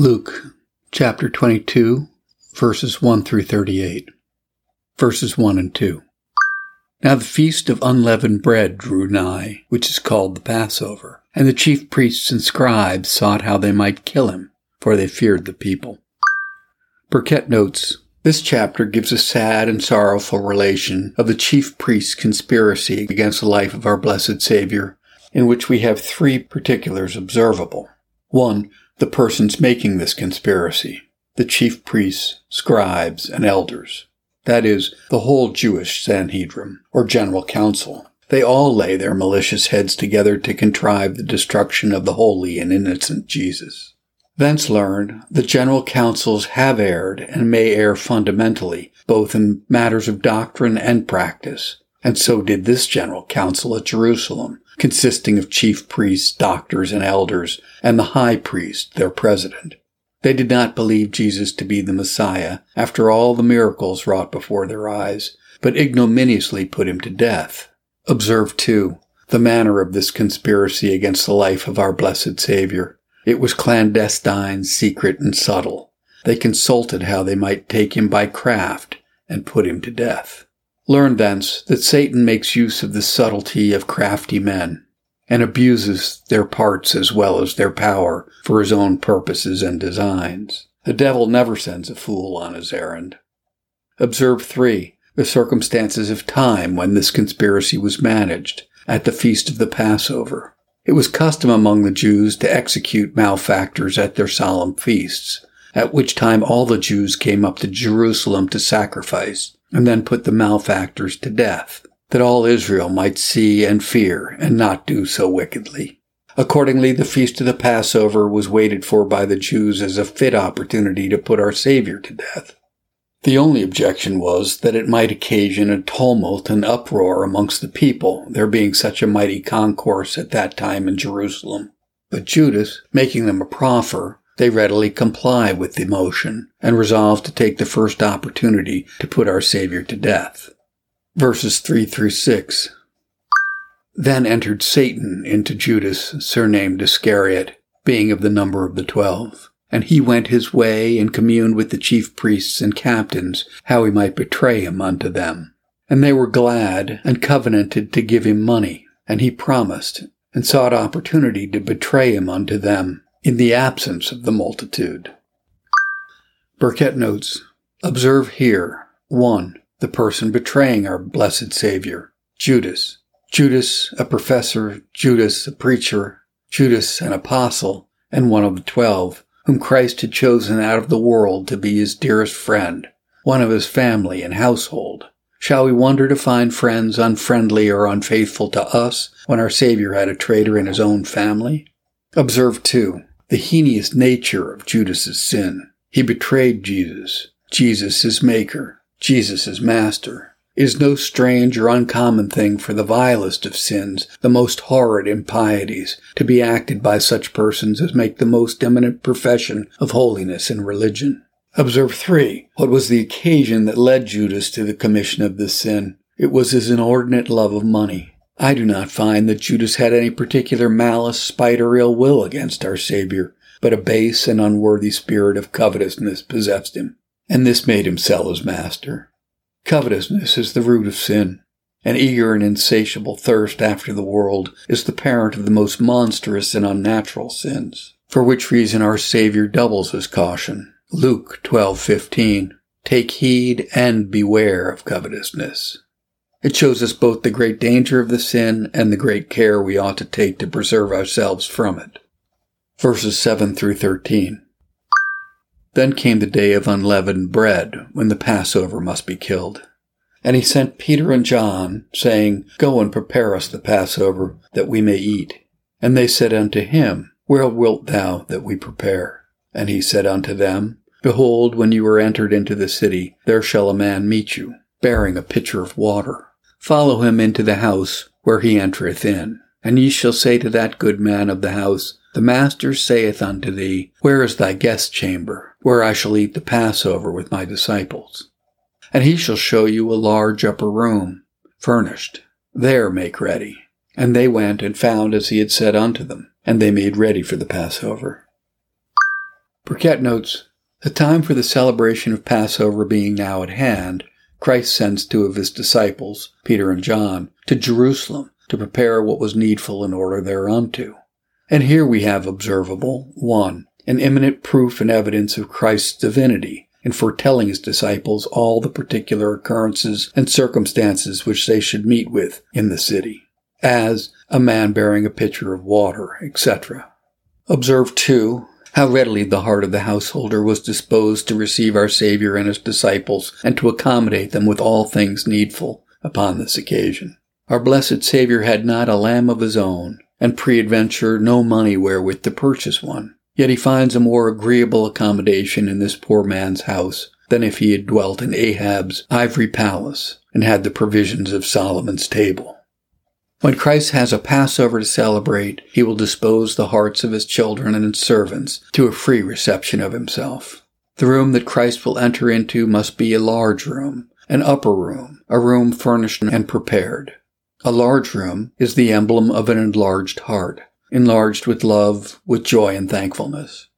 Luke chapter 22, verses 1 through 38. Verses 1 and 2. Now the feast of unleavened bread drew nigh, which is called the Passover. And the chief priests and scribes sought how they might kill him, for they feared the people. Burkitt notes, this chapter gives a sad and sorrowful relation of the chief priest's conspiracy against the life of our blessed Savior, in which we have three particulars observable. One, the persons making this conspiracy, the chief priests, scribes, and elders. That is, the whole Jewish Sanhedrin, or general council. They all lay their malicious heads together to contrive the destruction of the holy and innocent Jesus. Thence learn the general councils have erred and may err fundamentally, both in matters of doctrine and practice. And so did this general council at Jerusalem, consisting of chief priests, doctors, and elders, and the high priest, their president. They did not believe Jesus to be the Messiah after all the miracles wrought before their eyes, but ignominiously put him to death. Observe, too, the manner of this conspiracy against the life of our blessed Savior. It was clandestine, secret, and subtle. They consulted how they might take him by craft and put him to death. Learn thence that Satan makes use of the subtlety of crafty men and abuses their parts as well as their power for his own purposes and designs. The devil never sends a fool on his errand. Observe three, the circumstances of time when this conspiracy was managed at the feast of the Passover. It was custom among the Jews to execute malefactors at their solemn feasts, at which time all the Jews came up to Jerusalem to sacrifice, and then put the malefactors to death, that all Israel might see and fear and not do so wickedly. Accordingly, the feast of the Passover was waited for by the Jews as a fit opportunity to put our Savior to death. The only objection was that it might occasion a tumult and uproar amongst the people, there being such a mighty concourse at that time in Jerusalem. But Judas, making them a proffer, they readily comply with the motion and resolve to take the first opportunity to put our Savior to death. Verses 3 through 6. Then entered Satan into Judas, surnamed Iscariot, being of the number of the twelve. And he went his way and communed with the chief priests and captains, how he might betray him unto them. And they were glad and covenanted to give him money. And he promised, and sought opportunity to betray him unto them in the absence of the multitude. Burkitt notes, observe here, 1. The person betraying our blessed Savior, Judas. Judas, a professor, Judas, a preacher, Judas, an apostle, and one of the twelve, whom Christ had chosen out of the world to be his dearest friend, one of his family and household. Shall we wonder to find friends unfriendly or unfaithful to us when our Savior had a traitor in his own family? Observe, too, the heinous nature of Judas's sin. He betrayed Jesus, Jesus his maker, Jesus his master. It is no strange or uncommon thing for the vilest of sins, the most horrid impieties, to be acted by such persons as make the most eminent profession of holiness in religion. Observe three. What was the occasion that led Judas to the commission of this sin? It was his inordinate love of money. I do not find that Judas had any particular malice, spite, or ill will against our Savior, but a base and unworthy spirit of covetousness possessed him, and this made him sell his master. Covetousness is the root of sin. An eager and insatiable thirst after the world is the parent of the most monstrous and unnatural sins, for which reason our Savior doubles his caution. Luke 12:15 Take heed and beware of covetousness. It shows us both the great danger of the sin and the great care we ought to take to preserve ourselves from it. Verses 7 through 13. Then came the day of unleavened bread, when the Passover must be killed. And he sent Peter and John, saying, Go and prepare us the Passover, that we may eat. And they said unto him, Where wilt thou that we prepare? And he said unto them, Behold, when you are entered into the city, there shall a man meet you, bearing a pitcher of water. Follow him into the house where he entereth in. And ye shall say to that good man of the house, The Master saith unto thee, Where is thy guest chamber, where I shall eat the Passover with my disciples? And he shall show you a large upper room, furnished. There make ready. And they went and found as he had said unto them, and they made ready for the Passover. Burkitt notes, the time for the celebration of Passover being now at hand, Christ sends two of his disciples, Peter and John, to Jerusalem to prepare what was needful in order thereunto. And here we have observable, one, an imminent proof and evidence of Christ's divinity in foretelling his disciples all the particular occurrences and circumstances which they should meet with in the city, as a man bearing a pitcher of water, etc. Observe, too, how readily the heart of the householder was disposed to receive our Savior and his disciples and to accommodate them with all things needful upon this occasion. Our blessed Savior had not a lamb of his own, and pre-adventure no money wherewith to purchase one. Yet he finds a more agreeable accommodation in this poor man's house than if he had dwelt in Ahab's ivory palace and had the provisions of Solomon's table. When Christ has a Passover to celebrate, he will dispose the hearts of his children and servants to a free reception of himself. The room that Christ will enter into must be a large room, an upper room, a room furnished and prepared. A large room is the emblem of an enlarged heart, enlarged with love, with joy and thankfulness.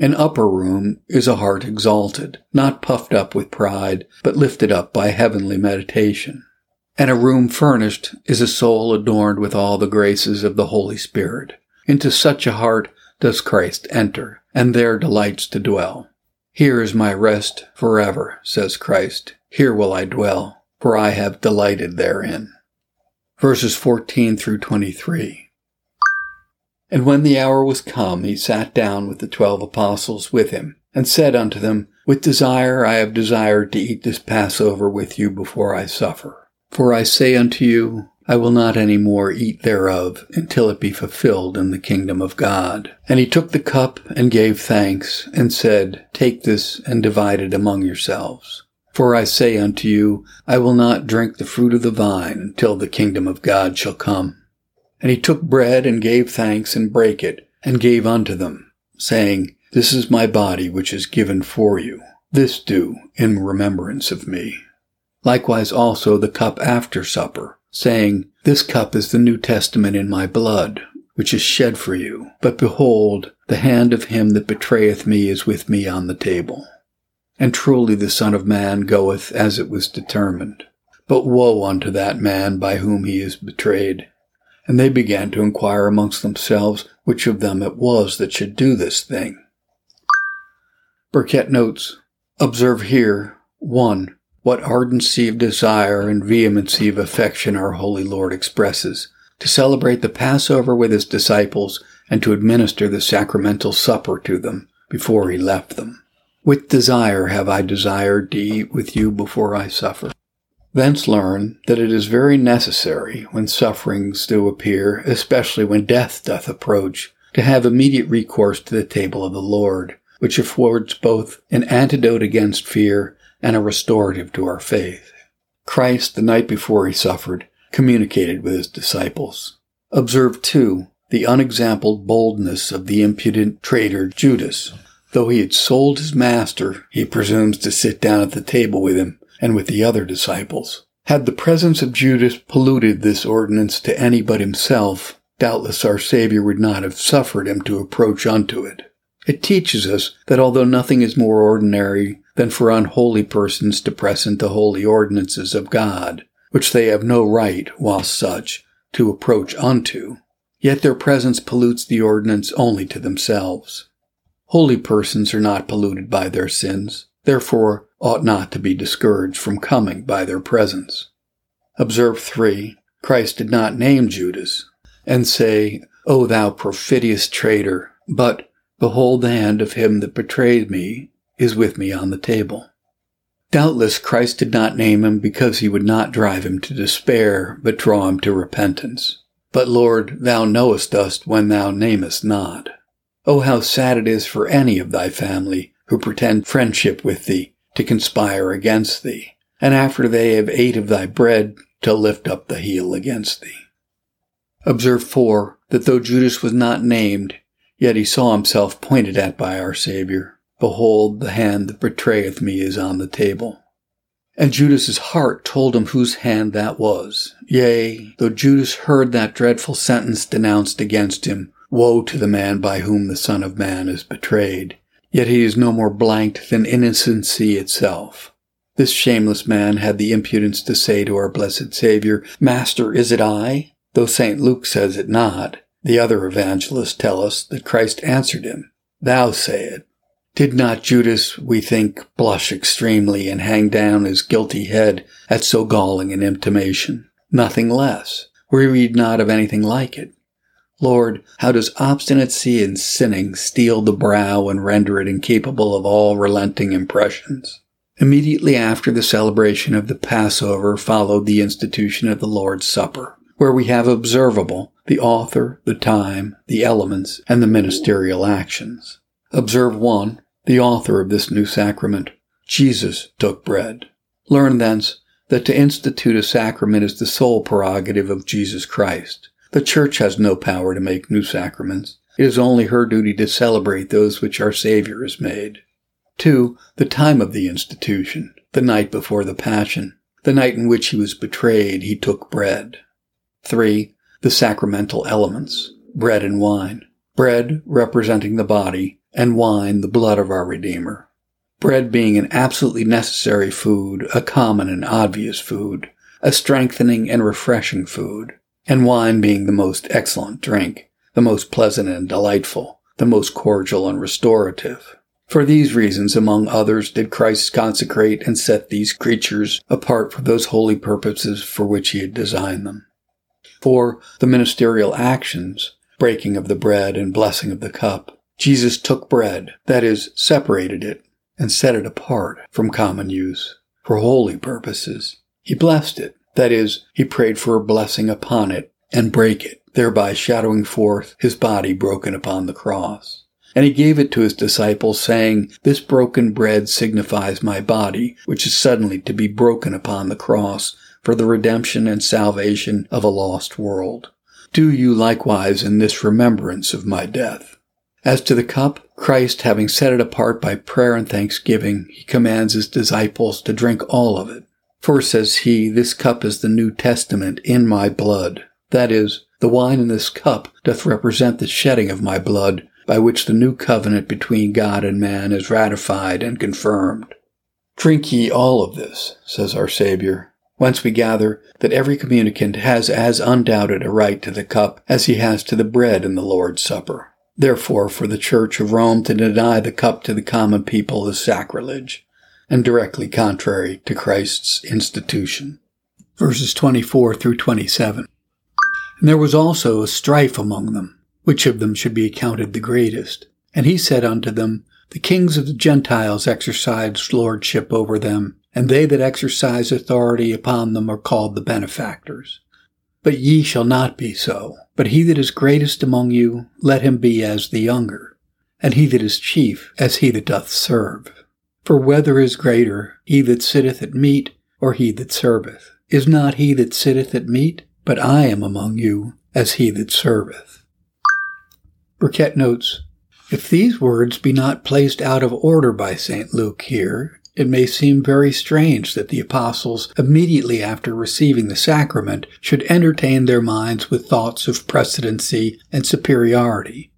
An upper room is a heart exalted, not puffed up with pride, but lifted up by heavenly meditation. And a room furnished is a soul adorned with all the graces of the Holy Spirit. Into such a heart does Christ enter, and there delights to dwell. Here is my rest forever, says Christ. Here will I dwell, for I have delighted therein verses 14 through 23. And when the hour was come, he sat down with the twelve apostles with him, and said unto them, With desire I have desired to eat this Passover with you before I suffer. For I say unto you, I will not any more eat thereof until it be fulfilled in the kingdom of God. And he took the cup and gave thanks, and said, Take this and divide it among yourselves. For I say unto you, I will not drink the fruit of the vine until the kingdom of God shall come. And he took bread and gave thanks and brake it, and gave unto them, saying, This is my body which is given for you. This do in remembrance of me. Likewise also the cup after supper, saying, This cup is the New Testament in my blood, which is shed for you. But behold, the hand of him that betrayeth me is with me on the table. And truly the Son of Man goeth as it was determined. But woe unto that man by whom he is betrayed. And they began to inquire amongst themselves which of them it was that should do this thing. Burkitt notes, Observe here, 1. What ardency of desire and vehemency of affection our Holy Lord expresses, to celebrate the Passover with his disciples and to administer the sacramental supper to them before he left them. With desire have I desired to eat with you before I suffer. Thence learn that it is very necessary, when sufferings do appear, especially when death doth approach, to have immediate recourse to the table of the Lord, which affords both an antidote against fear and a restorative to our faith. Christ, the night before he suffered, communicated with his disciples. Observe, too, the unexampled boldness of the impudent traitor Judas, Though he had sold his master, he presumes to sit down at the table with him and with the other disciples. Had the presence of Judas polluted this ordinance to any but himself, doubtless our Savior would not have suffered him to approach unto it. It teaches us that although nothing is more ordinary than for unholy persons to press into holy ordinances of God, which they have no right, whilst such, to approach unto, yet their presence pollutes the ordinance only to themselves. Holy persons are not polluted by their sins, therefore ought not to be discouraged from coming by their presence. Observe 3. Christ did not name Judas and say, O thou perfidious traitor, but behold the hand of him that betrayed me is with me on the table. Doubtless Christ did not name him because he would not drive him to despair, but draw him to repentance. But Lord, thou knowest us when thou namest not. Oh, how sad it is for any of thy family who pretend friendship with thee to conspire against thee, and after they have ate of thy bread to lift up the heel against thee. Observe 4 that though Judas was not named, yet he saw himself pointed at by our Saviour. Behold, the hand that betrayeth me is on the table. And Judas's heart told him whose hand that was. Yea, though Judas heard that dreadful sentence denounced against him, Woe to the man by whom the Son of Man is betrayed. Yet he is no more blanked than innocency itself. This shameless man had the impudence to say to our blessed Saviour, Master, is it I? Though St. Luke says it not, the other evangelists tell us that Christ answered him, Thou say it. Did not Judas, we think, blush extremely and hang down his guilty head at so galling an intimation? Nothing less. We read not of anything like it. Lord, how does obstinacy in sinning steel the brow and render it incapable of all relenting impressions? Immediately after the celebration of the Passover followed the institution of the Lord's Supper, where we have observable the author, the time, the elements, and the ministerial actions. Observe one, the author of this new sacrament. Jesus took bread. Learn thence that to institute a sacrament is the sole prerogative of Jesus Christ. The Church has no power to make new sacraments. It is only her duty to celebrate those which our Savior has made. 2. The time of the institution, the night before the Passion, the night in which he was betrayed, he took bread. 3. The sacramental elements, bread and wine. Bread representing the body, and wine the blood of our Redeemer. Bread being an absolutely necessary food, a common and obvious food, a strengthening and refreshing food and wine being the most excellent drink, the most pleasant and delightful, the most cordial and restorative. For these reasons, among others, did Christ consecrate and set these creatures apart for those holy purposes for which he had designed them. For the ministerial actions, breaking of the bread and blessing of the cup, Jesus took bread, that is, separated it, and set it apart from common use, for holy purposes. He blessed it, that is, he prayed for a blessing upon it and break it, thereby shadowing forth his body broken upon the cross. And he gave it to his disciples, saying, This broken bread signifies my body, which is suddenly to be broken upon the cross for the redemption and salvation of a lost world. Do you likewise in this remembrance of my death. As to the cup, Christ, having set it apart by prayer and thanksgiving, he commands his disciples to drink all of it. For, says he, this cup is the New Testament in my blood. That is, the wine in this cup doth represent the shedding of my blood, by which the new covenant between God and man is ratified and confirmed. Drink ye all of this, says our Saviour, whence we gather that every communicant has as undoubted a right to the cup as he has to the bread in the Lord's Supper. Therefore, for the Church of Rome to deny the cup to the common people is sacrilege and directly contrary to Christ's institution. Verses 24 through 27. And there was also a strife among them, which of them should be accounted the greatest. And he said unto them, The kings of the Gentiles exercise lordship over them, and they that exercise authority upon them are called the benefactors. But ye shall not be so. But he that is greatest among you, let him be as the younger, and he that is chief as he that doth serve. For whether is greater, he that sitteth at meat, or he that serveth? Is not he that sitteth at meat? But I am among you as he that serveth. Burkitt notes, If these words be not placed out of order by St. Luke here, it may seem very strange that the apostles, immediately after receiving the sacrament, should entertain their minds with thoughts of precedency and superiority,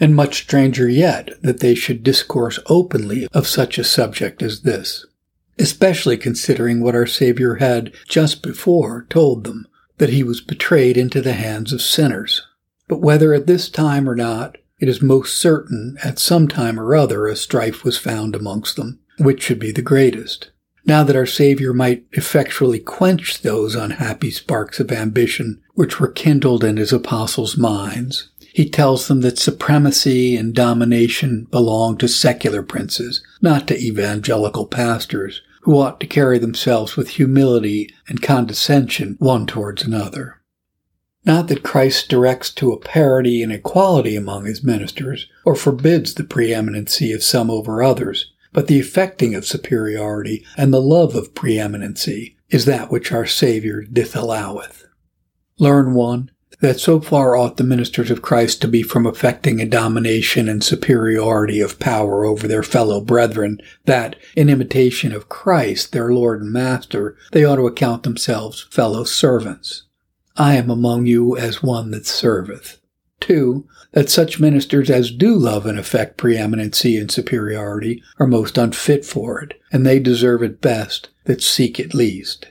and much stranger yet that they should discourse openly of such a subject as this, especially considering what our Savior had just before told them, that he was betrayed into the hands of sinners. But whether at this time or not, it is most certain at some time or other a strife was found amongst them, which should be the greatest. Now that our Savior might effectually quench those unhappy sparks of ambition which were kindled in his apostles' minds, he tells them that supremacy and domination belong to secular princes, not to evangelical pastors, who ought to carry themselves with humility and condescension one towards another. Not that Christ directs to a parity and equality among his ministers, or forbids the preeminency of some over others, but the effecting of superiority and the love of preeminency is that which our Saviour dithalloweth. Learn one, that so far ought the ministers of Christ to be from affecting a domination and superiority of power over their fellow brethren, that, in imitation of Christ, their Lord and Master, they ought to account themselves fellow servants. I am among you as one that serveth. 2. That such ministers as do love and affect preeminency and superiority are most unfit for it, and they deserve it best that seek it least.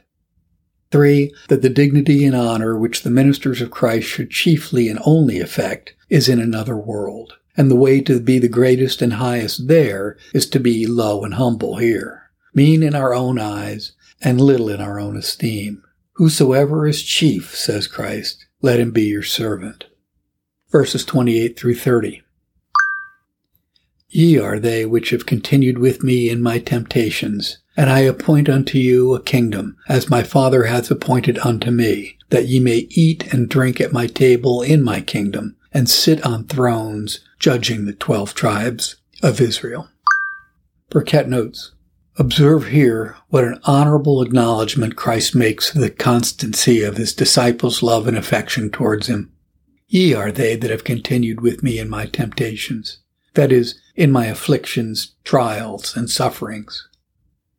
3. That the dignity and honor which the ministers of Christ should chiefly and only affect is in another world, and the way to be the greatest and highest there is to be low and humble here, mean in our own eyes, and little in our own esteem. Whosoever is chief, says Christ, let him be your servant. Verses 28 through 30. Ye are they which have continued with me in my temptations, and I appoint unto you a kingdom, as my Father hath appointed unto me, that ye may eat and drink at my table in my kingdom, and sit on thrones, judging the twelve tribes of Israel. Burkitt notes, Observe here what an honorable acknowledgement Christ makes of the constancy of his disciples' love and affection towards him. Ye are they that have continued with me in my temptations, that is, in my afflictions, trials, and sufferings.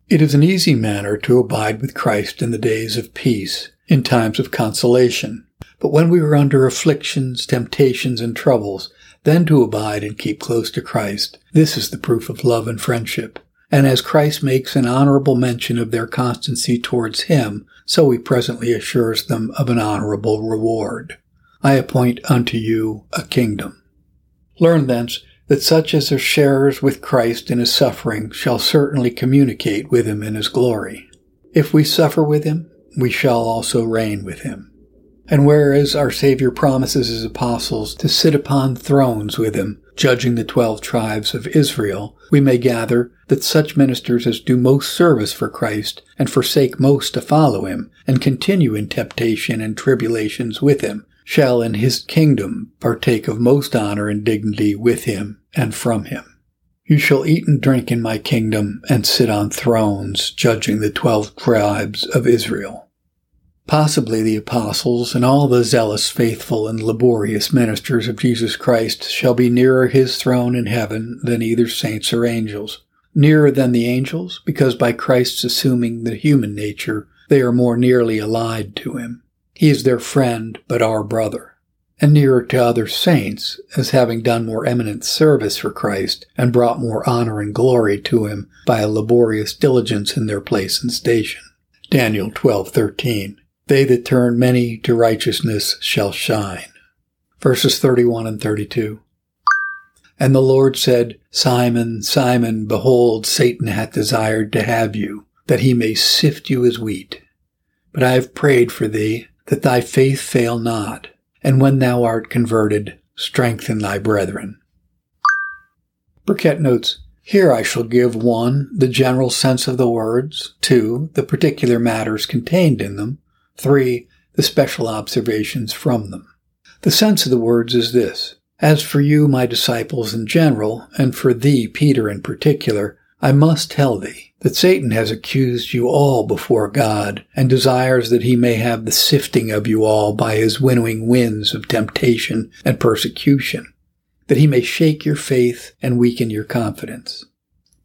It is an easy matter to abide with Christ in the days of peace, in times of consolation. But when we are under afflictions, temptations, and troubles, then to abide and keep close to Christ, this is the proof of love and friendship. And as Christ makes an honorable mention of their constancy towards him, so he presently assures them of an honorable reward. I appoint unto you a kingdom. Learn thence that such as are sharers with Christ in his suffering shall certainly communicate with him in his glory. If we suffer with him, we shall also reign with him. And whereas our Savior promises his apostles to sit upon thrones with him, judging the twelve tribes of Israel, we may gather that such ministers as do most service for Christ and forsake most to follow him and continue in temptation and tribulations with him shall in his kingdom partake of most honor and dignity with him and from him. You shall eat and drink in my kingdom and sit on thrones judging the twelve tribes of Israel. Possibly the apostles and all the zealous, faithful, and laborious ministers of Jesus Christ shall be nearer his throne in heaven than either saints or angels. Nearer than the angels, because by Christ's assuming the human nature, they are more nearly allied to him. He is their friend, but our brother. And nearer to other saints, as having done more eminent service for Christ and brought more honor and glory to him by a laborious diligence in their place and station. Daniel 12:13 they that turn many to righteousness shall shine. Verses 31 and 32. And the Lord said, Simon, Simon, behold, Satan hath desired to have you, that he may sift you as wheat. But I have prayed for thee, that thy faith fail not, and when thou art converted, strengthen thy brethren. Burkitt notes, here I shall give 1. The general sense of the words, 2. The particular matters contained in them, 3. The special observations from them. The sense of the words is this. As for you, my disciples in general, and for thee, Peter, in particular, I must tell thee that Satan has accused you all before God, and desires that he may have the sifting of you all by his winnowing winds of temptation and persecution, that he may shake your faith and weaken your confidence.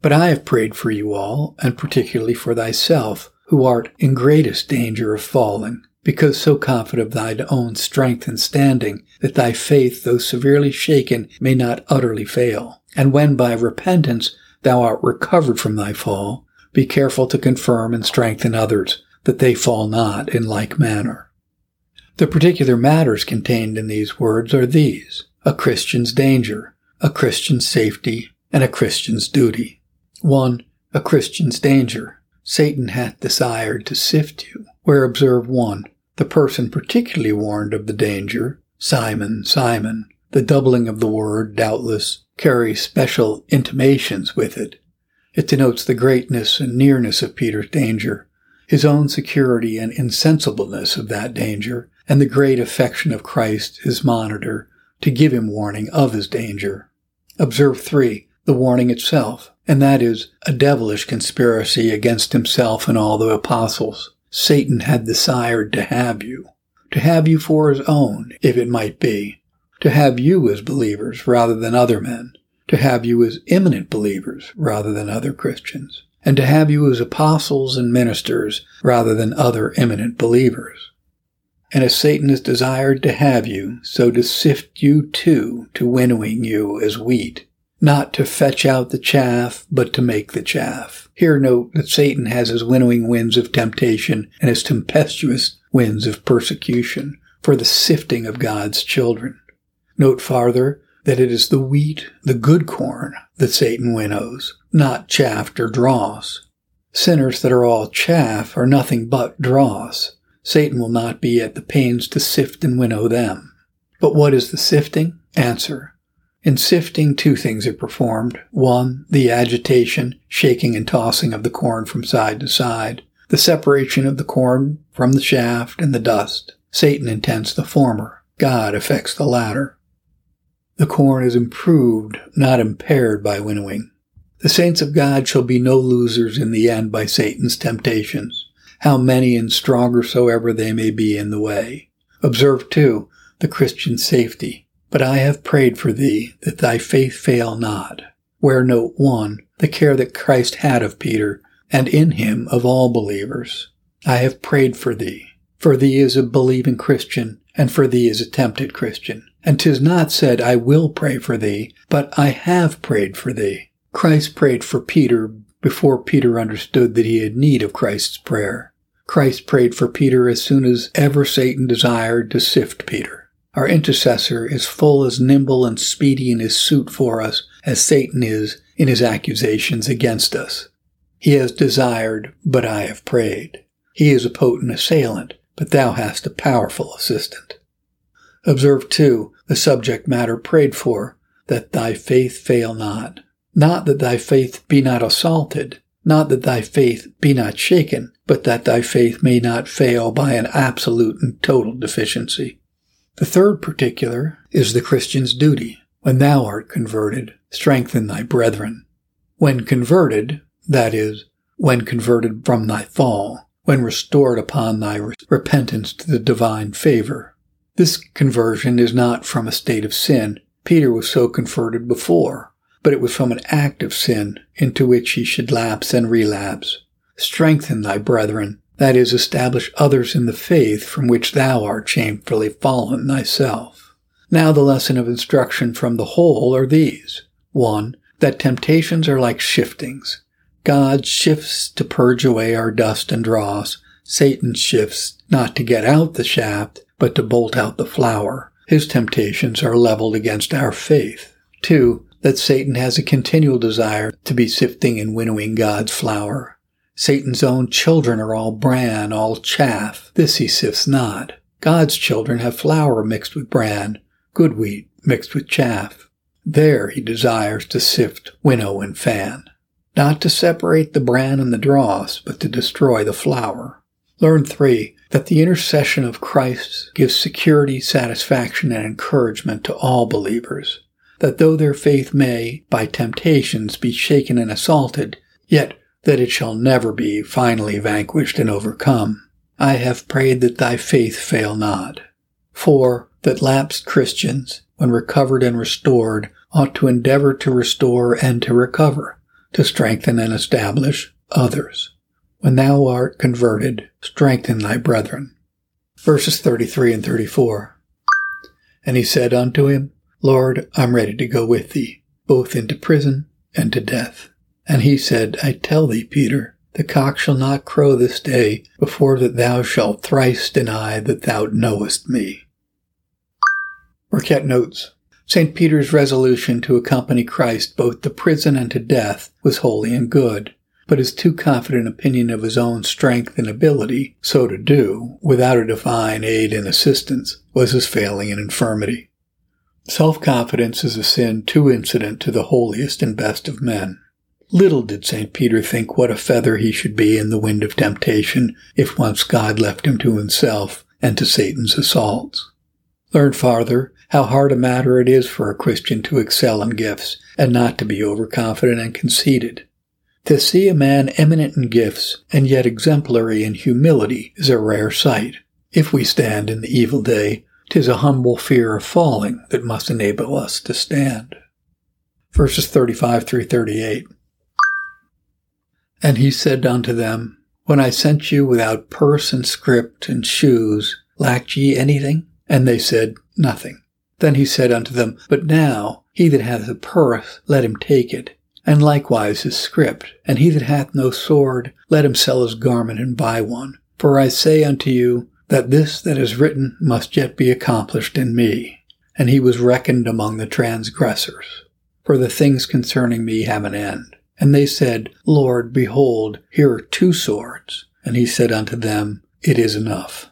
But I have prayed for you all, and particularly for thyself, who art in greatest danger of falling, because so confident of thine own strength and standing, that thy faith, though severely shaken, may not utterly fail. And when by repentance thou art recovered from thy fall, be careful to confirm and strengthen others, that they fall not in like manner. The particular matters contained in these words are these a Christian's danger, a Christian's safety, and a Christian's duty. 1. A Christian's danger. Satan hath desired to sift you. Where observe one, the person particularly warned of the danger, Simon, Simon. The doubling of the word, doubtless, carries special intimations with it. It denotes the greatness and nearness of Peter's danger, his own security and insensibleness of that danger, and the great affection of Christ, his monitor, to give him warning of his danger. Observe three, the warning itself and that is a devilish conspiracy against himself and all the apostles. Satan had desired to have you, to have you for his own, if it might be, to have you as believers rather than other men, to have you as eminent believers rather than other Christians, and to have you as apostles and ministers rather than other eminent believers. And as Satan has desired to have you, so to sift you too, to winnowing you as wheat. Not to fetch out the chaff, but to make the chaff. Here note that Satan has his winnowing winds of temptation and his tempestuous winds of persecution for the sifting of God's children. Note farther that it is the wheat, the good corn, that Satan winnows, not chaff or dross. Sinners that are all chaff are nothing but dross. Satan will not be at the pains to sift and winnow them. But what is the sifting? Answer. In sifting, two things are performed. One, the agitation, shaking and tossing of the corn from side to side. The separation of the corn from the shaft and the dust. Satan intends the former. God effects the latter. The corn is improved, not impaired by winnowing. The saints of God shall be no losers in the end by Satan's temptations how many and stronger soever they may be in the way. Observe, too, the Christian safety. But I have prayed for thee, that thy faith fail not. Where note 1, the care that Christ had of Peter, and in him of all believers. I have prayed for thee. For thee is a believing Christian, and for thee is a tempted Christian. And 'tis not said, I will pray for thee, but I have prayed for thee. Christ prayed for Peter before Peter understood that he had need of Christ's prayer. Christ prayed for Peter as soon as ever Satan desired to sift Peter. Our intercessor is full as nimble and speedy in his suit for us as Satan is in his accusations against us. He has desired, but I have prayed. He is a potent assailant, but thou hast a powerful assistant. Observe too the subject matter prayed for, that thy faith fail not. Not that thy faith be not assaulted, not that thy faith be not shaken, but that thy faith may not fail by an absolute and total deficiency. The third particular is the Christian's duty. When thou art converted, strengthen thy brethren. When converted, that is, when converted from thy fall, when restored upon thy repentance to the divine favor. This conversion is not from a state of sin. Peter was so converted before but it was from an act of sin into which he should lapse and relapse. Strengthen thy brethren, that is, establish others in the faith from which thou art shamefully fallen thyself. Now the lesson of instruction from the whole are these. 1. That temptations are like shiftings. God shifts to purge away our dust and dross. Satan shifts not to get out the shaft, but to bolt out the flour. His temptations are leveled against our faith. 2 that Satan has a continual desire to be sifting and winnowing God's flour. Satan's own children are all bran, all chaff. This he sifts not. God's children have flour mixed with bran, good wheat mixed with chaff. There he desires to sift, winnow, and fan. Not to separate the bran and the dross, but to destroy the flour. Learn three, that the intercession of Christ gives security, satisfaction, and encouragement to all believers that though their faith may, by temptations, be shaken and assaulted, yet that it shall never be finally vanquished and overcome. I have prayed that thy faith fail not. 4. that lapsed Christians, when recovered and restored, ought to endeavor to restore and to recover, to strengthen and establish others. When thou art converted, strengthen thy brethren. Verses 33 and 34. And he said unto him, Lord, I'm ready to go with thee, both into prison and to death. And he said, I tell thee, Peter, the cock shall not crow this day before that thou shalt thrice deny that thou knowest me. Burkitt notes, St. Peter's resolution to accompany Christ both to prison and to death was holy and good, but his too confident opinion of his own strength and ability so to do, without a divine aid and assistance, was his failing and infirmity. Self-confidence is a sin too incident to the holiest and best of men. Little did St. Peter think what a feather he should be in the wind of temptation if once God left him to himself and to Satan's assaults. Learn farther how hard a matter it is for a Christian to excel in gifts and not to be overconfident and conceited. To see a man eminent in gifts and yet exemplary in humility is a rare sight. If we stand in the evil day, 'Tis a humble fear of falling that must enable us to stand. Verses 35 through 38. And he said unto them, When I sent you without purse and scrip and shoes, lacked ye anything? And they said, Nothing. Then he said unto them, But now he that hath a purse, let him take it, and likewise his scrip. And he that hath no sword, let him sell his garment and buy one. For I say unto you, that this that is written must yet be accomplished in me. And he was reckoned among the transgressors. For the things concerning me have an end. And they said, Lord, behold, here are two swords. And he said unto them, It is enough.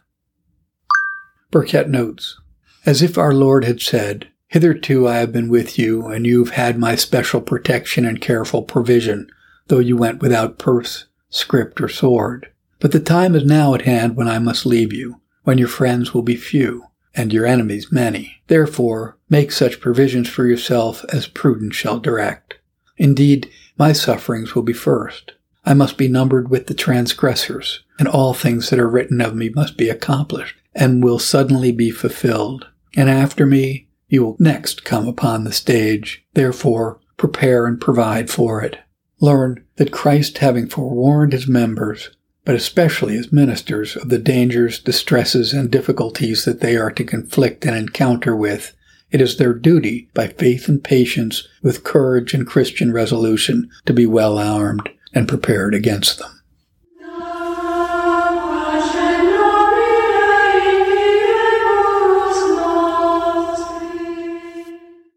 Burkitt notes, As if our Lord had said, Hitherto I have been with you, and you have had my special protection and careful provision, though you went without purse, scrip, or sword. But the time is now at hand when I must leave you, when your friends will be few, and your enemies many. Therefore, make such provisions for yourself as prudence shall direct. Indeed, my sufferings will be first. I must be numbered with the transgressors, and all things that are written of me must be accomplished, and will suddenly be fulfilled. And after me, you will next come upon the stage. Therefore, prepare and provide for it. Learn that Christ, having forewarned his members, but especially his ministers, of the dangers, distresses, and difficulties that they are to conflict and encounter with, it is their duty, by faith and patience, with courage and Christian resolution, to be well armed and prepared against them.